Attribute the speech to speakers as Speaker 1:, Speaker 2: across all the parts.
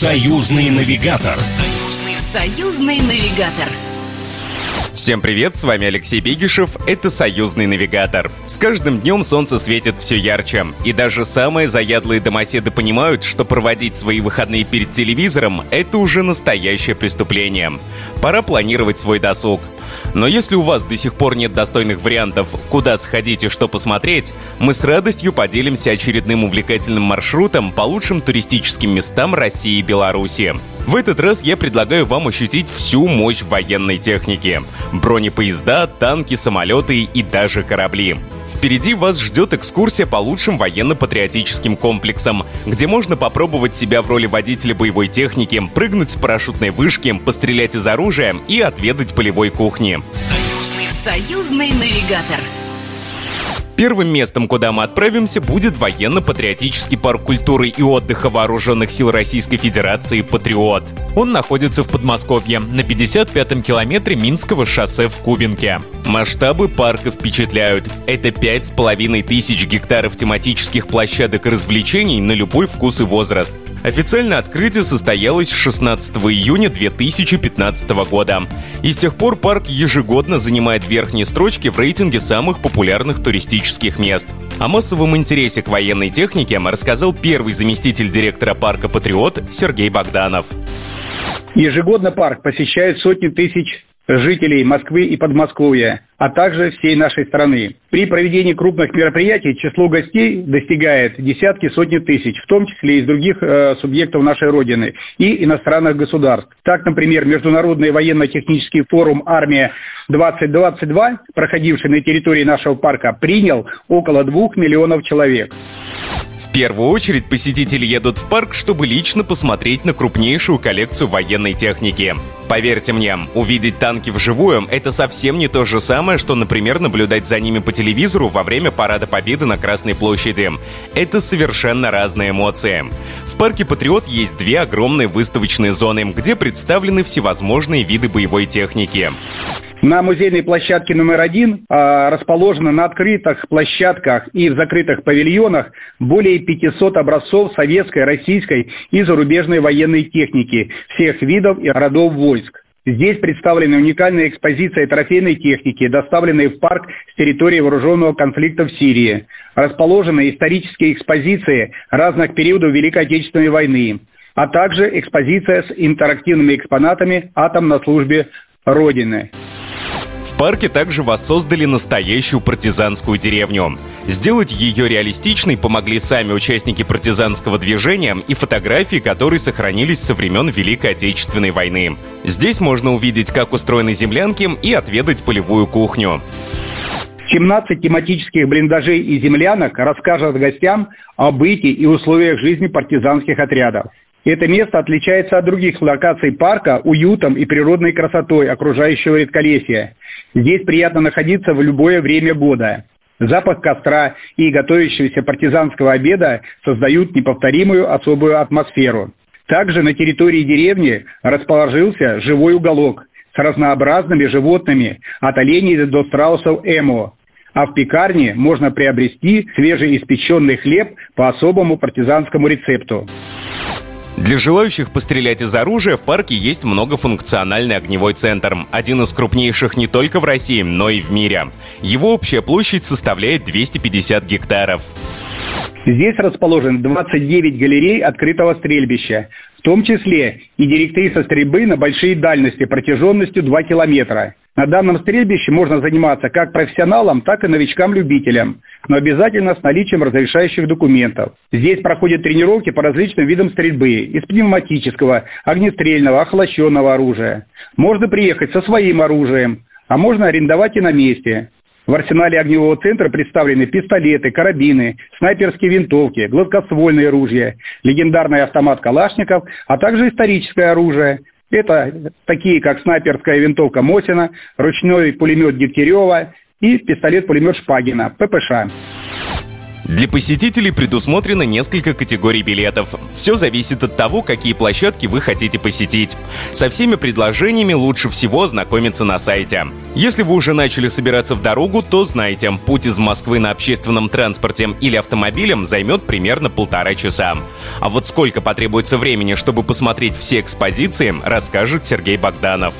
Speaker 1: Союзный навигатор.
Speaker 2: Союзный, союзный навигатор.
Speaker 3: Всем привет, с вами Алексей Бегишев, это «Союзный навигатор». С каждым днем солнце светит все ярче, и даже самые заядлые домоседы понимают, что проводить свои выходные перед телевизором – это уже настоящее преступление. Пора планировать свой досуг. Но если у вас до сих пор нет достойных вариантов, куда сходить и что посмотреть, мы с радостью поделимся очередным увлекательным маршрутом по лучшим туристическим местам России и Беларуси. В этот раз я предлагаю вам ощутить всю мощь военной техники. Бронепоезда, танки, самолеты и даже корабли. Впереди вас ждет экскурсия по лучшим военно-патриотическим комплексам, где можно попробовать себя в роли водителя боевой техники, прыгнуть с парашютной вышки, пострелять из оружия и отведать полевой кухни.
Speaker 2: Союзный, союзный навигатор.
Speaker 3: Первым местом, куда мы отправимся, будет военно-патриотический парк культуры и отдыха Вооруженных сил Российской Федерации «Патриот». Он находится в Подмосковье, на 55-м километре Минского шоссе в Кубинке. Масштабы парка впечатляют. Это пять с половиной тысяч гектаров тематических площадок и развлечений на любой вкус и возраст. Официально открытие состоялось 16 июня 2015 года. И с тех пор парк ежегодно занимает верхние строчки в рейтинге самых популярных туристических мест. О массовом интересе к военной технике рассказал первый заместитель директора парка «Патриот» Сергей Богданов.
Speaker 4: Ежегодно парк посещают сотни тысяч жителей Москвы и Подмосковья, а также всей нашей страны. При проведении крупных мероприятий число гостей достигает десятки, сотни тысяч, в том числе из других э, субъектов нашей Родины и иностранных государств. Так, например, Международный военно-технический форум «Армия-2022», проходивший на территории нашего парка, принял около двух миллионов человек.
Speaker 3: Первую очередь посетители едут в парк, чтобы лично посмотреть на крупнейшую коллекцию военной техники. Поверьте мне, увидеть танки вживую — это совсем не то же самое, что, например, наблюдать за ними по телевизору во время Парада Победы на Красной площади. Это совершенно разные эмоции. В парке «Патриот» есть две огромные выставочные зоны, где представлены всевозможные виды боевой техники.
Speaker 4: На музейной площадке номер один а, расположено на открытых площадках и в закрытых павильонах более 500 образцов советской, российской и зарубежной военной техники всех видов и родов войск. Здесь представлены уникальные экспозиции трофейной техники, доставленные в парк с территории вооруженного конфликта в Сирии. Расположены исторические экспозиции разных периодов Великой Отечественной войны, а также экспозиция с интерактивными экспонатами «Атом на службе Родины»
Speaker 3: парке также воссоздали настоящую партизанскую деревню. Сделать ее реалистичной помогли сами участники партизанского движения и фотографии, которые сохранились со времен Великой Отечественной войны. Здесь можно увидеть, как устроены землянки и отведать полевую кухню.
Speaker 4: 17 тематических блиндажей и землянок расскажут гостям о быте и условиях жизни партизанских отрядов. Это место отличается от других локаций парка уютом и природной красотой окружающего редколесья. Здесь приятно находиться в любое время года. Запах костра и готовящегося партизанского обеда создают неповторимую особую атмосферу. Также на территории деревни расположился живой уголок с разнообразными животными, от оленей до страусов эмо. А в пекарне можно приобрести свежеиспеченный хлеб по особому партизанскому рецепту.
Speaker 3: Для желающих пострелять из оружия в парке есть многофункциональный огневой центр, один из крупнейших не только в России, но и в мире. Его общая площадь составляет 250 гектаров.
Speaker 4: Здесь расположен 29 галерей открытого стрельбища, в том числе и директриса стрельбы на большие дальности протяженностью 2 километра. На данном стрельбище можно заниматься как профессионалам, так и новичкам-любителям, но обязательно с наличием разрешающих документов. Здесь проходят тренировки по различным видам стрельбы из пневматического, огнестрельного, охлащенного оружия. Можно приехать со своим оружием, а можно арендовать и на месте. В арсенале огневого центра представлены пистолеты, карабины, снайперские винтовки, гладкоствольные ружья, легендарный автомат Калашников, а также историческое оружие. Это такие, как снайперская винтовка Мосина, ручной пулемет Дегтярева и пистолет-пулемет Шпагина, ППШ.
Speaker 3: Для посетителей предусмотрено несколько категорий билетов. Все зависит от того, какие площадки вы хотите посетить. Со всеми предложениями лучше всего ознакомиться на сайте. Если вы уже начали собираться в дорогу, то знайте, путь из Москвы на общественном транспорте или автомобилем займет примерно полтора часа. А вот сколько потребуется времени, чтобы посмотреть все экспозиции, расскажет Сергей Богданов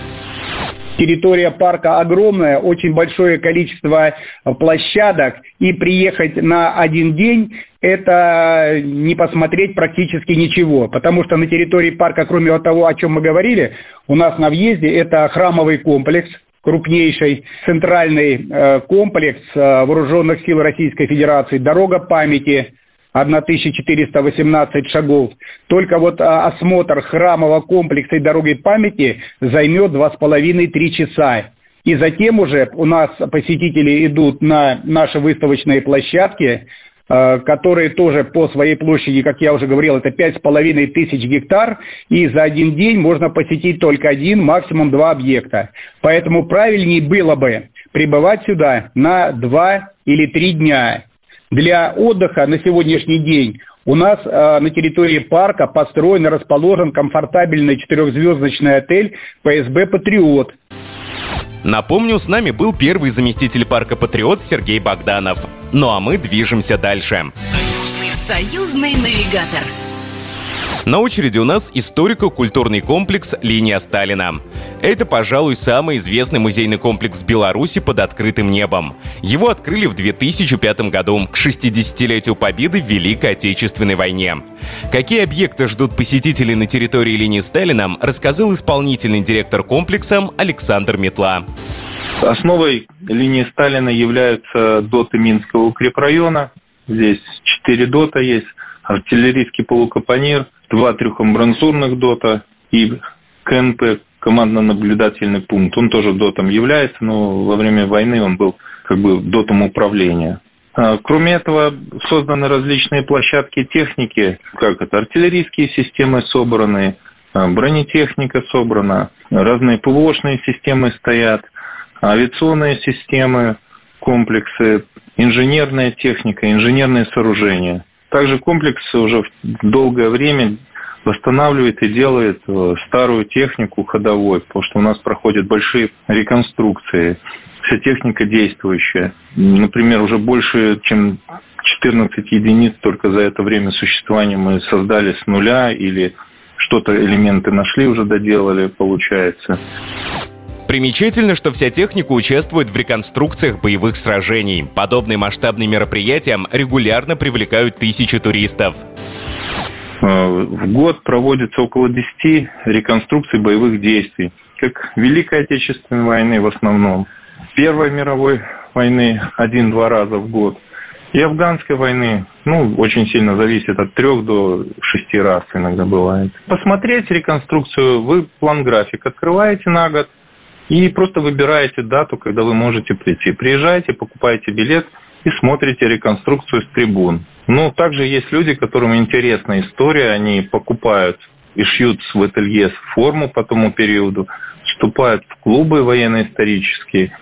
Speaker 4: территория парка огромная, очень большое количество площадок, и приехать на один день это не посмотреть практически ничего, потому что на территории парка, кроме того, о чем мы говорили, у нас на въезде это храмовый комплекс, крупнейший центральный э, комплекс э, вооруженных сил Российской Федерации, дорога памяти, 1418 шагов. Только вот а, осмотр храмового комплекса и дороги памяти займет 2,5-3 часа. И затем уже у нас посетители идут на наши выставочные площадки, а, которые тоже по своей площади, как я уже говорил, это 5,5 тысяч гектар, и за один день можно посетить только один, максимум два объекта. Поэтому правильнее было бы прибывать сюда на два или три дня для отдыха на сегодняшний день у нас э, на территории парка построен и расположен комфортабельный четырехзвездочный отель ПСБ «Патриот».
Speaker 3: Напомню, с нами был первый заместитель парка «Патриот» Сергей Богданов. Ну а мы движемся дальше.
Speaker 2: Союзный, союзный навигатор.
Speaker 3: На очереди у нас историко-культурный комплекс «Линия Сталина». Это, пожалуй, самый известный музейный комплекс Беларуси под открытым небом. Его открыли в 2005 году, к 60-летию победы в Великой Отечественной войне. Какие объекты ждут посетителей на территории линии Сталина, рассказал исполнительный директор комплекса Александр Метла.
Speaker 1: Основой линии Сталина являются доты Минского укрепрайона. Здесь четыре дота есть. Артиллерийский полукапонир, два трехамбранзурных дота и КНП командно-наблюдательный пункт. Он тоже дотом является, но во время войны он был как бы дотом управления. А, кроме этого, созданы различные площадки техники, как это артиллерийские системы собраны, а, бронетехника собрана, разные ПВОшные системы стоят, авиационные системы, комплексы, инженерная техника, инженерные сооружения. Также комплекс уже долгое время восстанавливает и делает э, старую технику ходовой, потому что у нас проходят большие реконструкции. Вся техника действующая. Например, уже больше, чем 14 единиц только за это время существования мы создали с нуля или что-то элементы нашли, уже доделали, получается.
Speaker 3: Примечательно, что вся техника участвует в реконструкциях боевых сражений. Подобные масштабные мероприятия регулярно привлекают тысячи туристов.
Speaker 1: Э, в год проводится около 10 реконструкций боевых действий, как Великой Отечественной войны в основном, Первой мировой войны один-два раза в год, и афганской войны, ну, очень сильно зависит от трех до шести раз иногда бывает. Посмотреть реконструкцию, вы план-график открываете на год и просто выбираете дату, когда вы можете прийти. Приезжаете, покупаете билет и смотрите реконструкцию с трибун. Ну, также есть люди, которым интересна история, они покупают и шьют в ателье форму по тому периоду, вступают в клубы военно-исторические,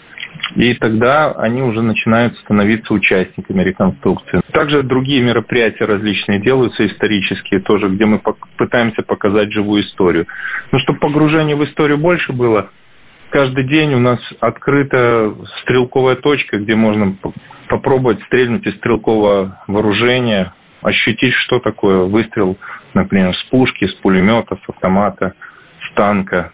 Speaker 1: и тогда они уже начинают становиться участниками реконструкции. Также другие мероприятия различные делаются исторические тоже, где мы пытаемся показать живую историю. Но чтобы погружение в историю больше было, каждый день у нас открыта стрелковая точка, где можно попробовать стрельнуть из стрелкового вооружения, ощутить, что такое выстрел, например, с пушки, с пулемета, с автомата, с танка.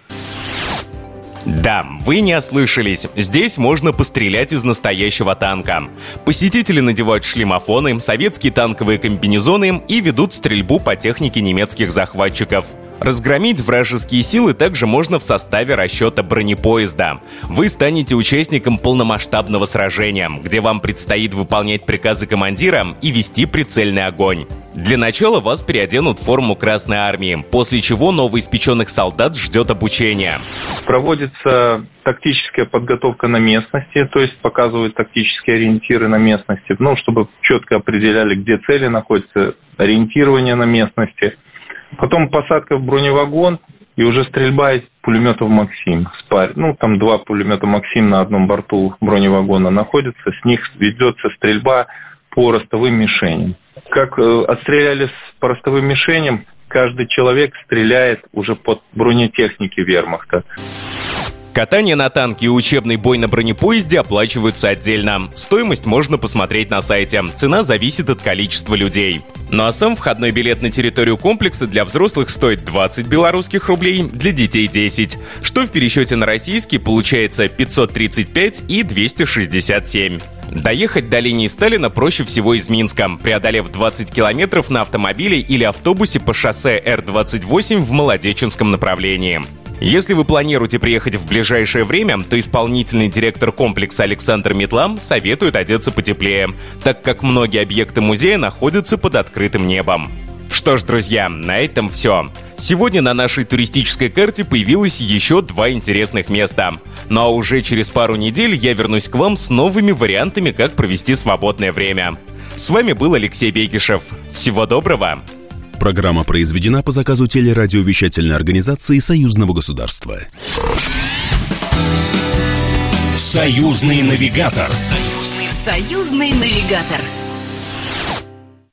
Speaker 3: Да, вы не ослышались. Здесь можно пострелять из настоящего танка. Посетители надевают шлемофоны, советские танковые комбинезоны и ведут стрельбу по технике немецких захватчиков. Разгромить вражеские силы также можно в составе расчета бронепоезда. Вы станете участником полномасштабного сражения, где вам предстоит выполнять приказы командира и вести прицельный огонь. Для начала вас переоденут в форму Красной Армии, после чего новоиспеченных солдат ждет обучение.
Speaker 1: Проводится тактическая подготовка на местности, то есть показывают тактические ориентиры на местности, ну, чтобы четко определяли, где цели находятся, ориентирование на местности – Потом посадка в броневагон и уже стрельба из пулеметов «Максим». Спарь. Ну, там два пулемета «Максим» на одном борту броневагона находятся. С них ведется стрельба по ростовым мишеням. Как э, отстрелялись по ростовым мишеням, каждый человек стреляет уже под бронетехники вермахта.
Speaker 3: Катание на танке и учебный бой на бронепоезде оплачиваются отдельно. Стоимость можно посмотреть на сайте. Цена зависит от количества людей. Ну а сам входной билет на территорию комплекса для взрослых стоит 20 белорусских рублей, для детей 10, что в пересчете на российский получается 535 и 267. Доехать до линии Сталина проще всего из Минска, преодолев 20 километров на автомобиле или автобусе по шоссе Р-28 в Молодеченском направлении. Если вы планируете приехать в ближайшее время, то исполнительный директор комплекса Александр Метлам советует одеться потеплее, так как многие объекты музея находятся под открытым небом. Что ж, друзья, на этом все. Сегодня на нашей туристической карте появилось еще два интересных места. Ну а уже через пару недель я вернусь к вам с новыми вариантами, как провести свободное время. С вами был Алексей Бегишев. Всего доброго!
Speaker 5: Программа произведена по заказу телерадиовещательной организации Союзного государства.
Speaker 2: Союзный навигатор. Союзный, союзный навигатор.